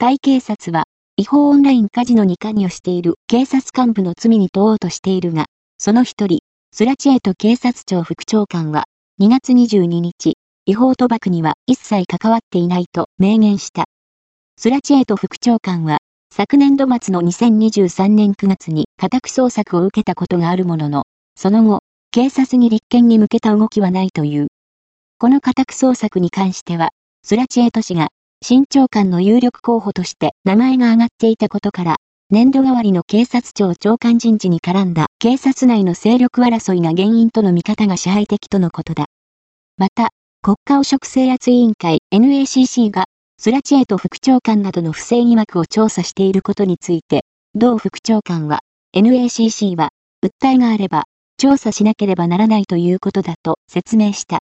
タイ警察は、違法オンラインカジノに関与している警察幹部の罪に問おうとしているが、その一人、スラチエト警察庁副長官は、2月22日、違法賭博には一切関わっていないと明言した。スラチエト副長官は、昨年度末の2023年9月に家宅捜索を受けたことがあるものの、その後、警察に立件に向けた動きはないという。この家宅捜索に関しては、スラチエト氏が新長官の有力候補として名前が挙がっていたことから、年度代わりの警察庁長官人事に絡んだ警察内の勢力争いが原因との見方が支配的とのことだ。また、国家汚職制圧委員会 NACC が、スラチエート副長官などの不正疑惑を調査していることについて、同副長官は、NACC は、訴えがあれば、調査しなければならないということだと説明した。